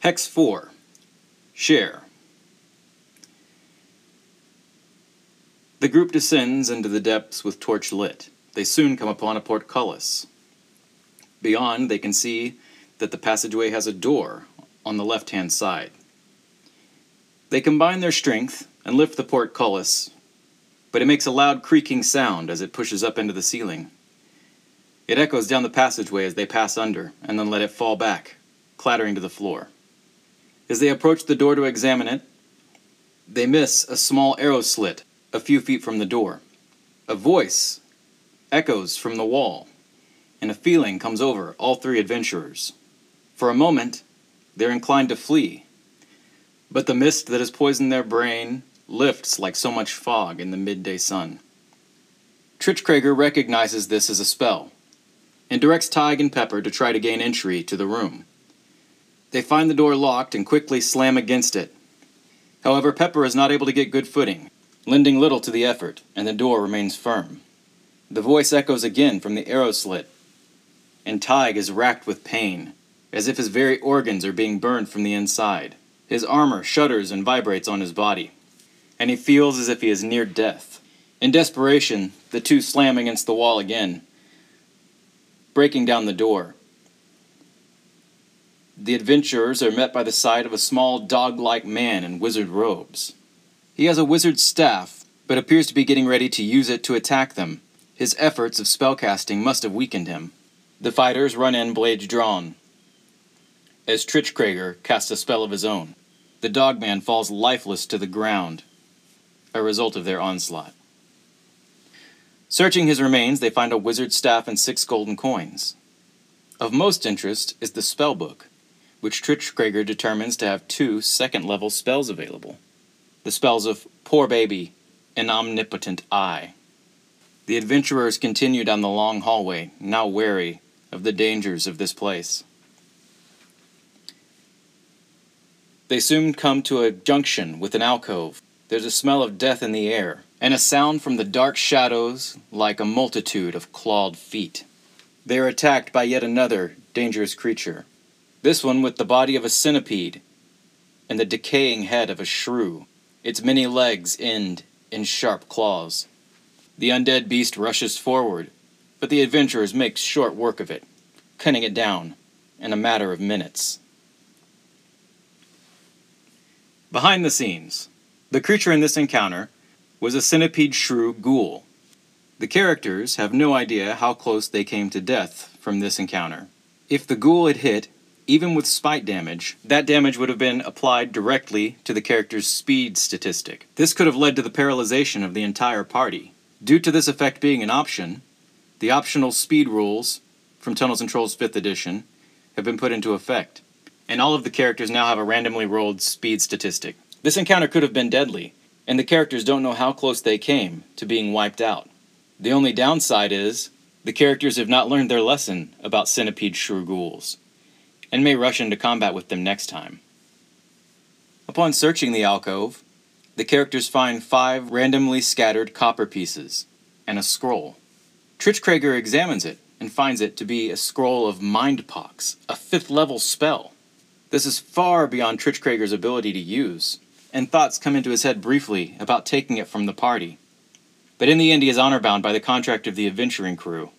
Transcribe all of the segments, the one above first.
Hex 4 Share. The group descends into the depths with torch lit. They soon come upon a portcullis. Beyond, they can see that the passageway has a door on the left hand side. They combine their strength and lift the portcullis, but it makes a loud creaking sound as it pushes up into the ceiling. It echoes down the passageway as they pass under and then let it fall back, clattering to the floor. As they approach the door to examine it, they miss a small arrow slit a few feet from the door. A voice echoes from the wall, and a feeling comes over all three adventurers. For a moment, they're inclined to flee, but the mist that has poisoned their brain lifts like so much fog in the midday sun. Trichkrager recognizes this as a spell and directs Tig and Pepper to try to gain entry to the room. They find the door locked and quickly slam against it. However, Pepper is not able to get good footing, lending little to the effort, and the door remains firm. The voice echoes again from the arrow slit, and Tig is racked with pain, as if his very organs are being burned from the inside. His armor shudders and vibrates on his body, and he feels as if he is near death. In desperation, the two slam against the wall again, breaking down the door. The adventurers are met by the sight of a small dog like man in wizard robes. He has a wizard's staff, but appears to be getting ready to use it to attack them. His efforts of spellcasting must have weakened him. The fighters run in blades drawn. As Trichkrager casts a spell of his own, the dogman falls lifeless to the ground, a result of their onslaught. Searching his remains, they find a wizard's staff and six golden coins. Of most interest is the spell book, which Trichkrager determines to have two second level spells available the spells of Poor Baby and Omnipotent Eye. The adventurers continue down the long hallway, now wary of the dangers of this place. They soon come to a junction with an alcove. There's a smell of death in the air, and a sound from the dark shadows like a multitude of clawed feet. They are attacked by yet another dangerous creature, this one with the body of a centipede and the decaying head of a shrew. Its many legs end in sharp claws. The undead beast rushes forward, but the adventurers make short work of it, cutting it down in a matter of minutes. Behind the scenes, the creature in this encounter was a centipede shrew ghoul. The characters have no idea how close they came to death from this encounter. If the ghoul had hit, even with spite damage, that damage would have been applied directly to the character's speed statistic. This could have led to the paralyzation of the entire party. Due to this effect being an option, the optional speed rules from Tunnels and Trolls 5th edition have been put into effect, and all of the characters now have a randomly rolled speed statistic. This encounter could have been deadly, and the characters don't know how close they came to being wiped out. The only downside is the characters have not learned their lesson about centipede shrew ghouls, and may rush into combat with them next time. Upon searching the alcove, the characters find five randomly scattered copper pieces and a scroll. Trichkrager examines it and finds it to be a scroll of Mindpox, a fifth level spell. This is far beyond Trichkrager's ability to use, and thoughts come into his head briefly about taking it from the party. But in the end, he is honor bound by the contract of the adventuring crew,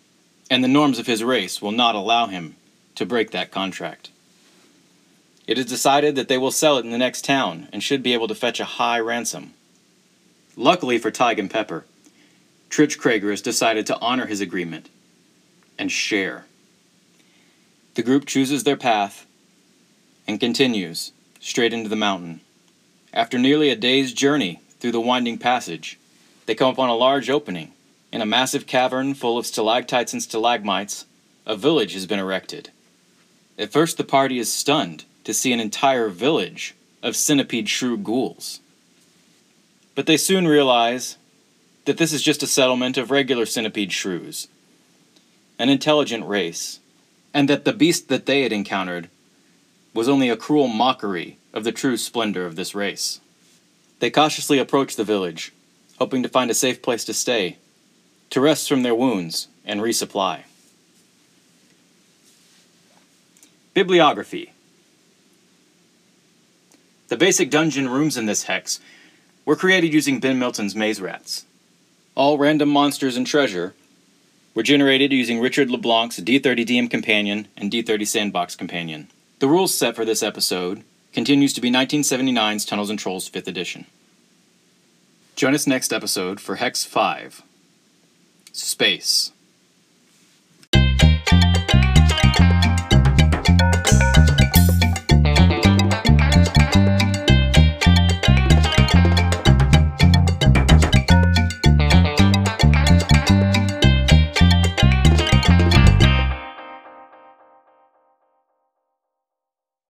and the norms of his race will not allow him to break that contract. It is decided that they will sell it in the next town and should be able to fetch a high ransom. Luckily for Tig and Pepper, Trichkrager has decided to honor his agreement and share. The group chooses their path and continues straight into the mountain. After nearly a day's journey through the winding passage, they come upon a large opening. In a massive cavern full of stalactites and stalagmites, a village has been erected. At first, the party is stunned to see an entire village of centipede shrew ghouls. But they soon realize that this is just a settlement of regular centipede shrews, an intelligent race, and that the beast that they had encountered was only a cruel mockery of the true splendor of this race. They cautiously approach the village, hoping to find a safe place to stay, to rest from their wounds and resupply. Bibliography The basic dungeon rooms in this hex were created using Ben Milton's maze rats. All random monsters and treasure were generated using Richard LeBlanc's D30DM Companion and D30 Sandbox Companion. The rules set for this episode continues to be 1979's Tunnels and Trolls 5th edition. Join us next episode for Hex 5 Space.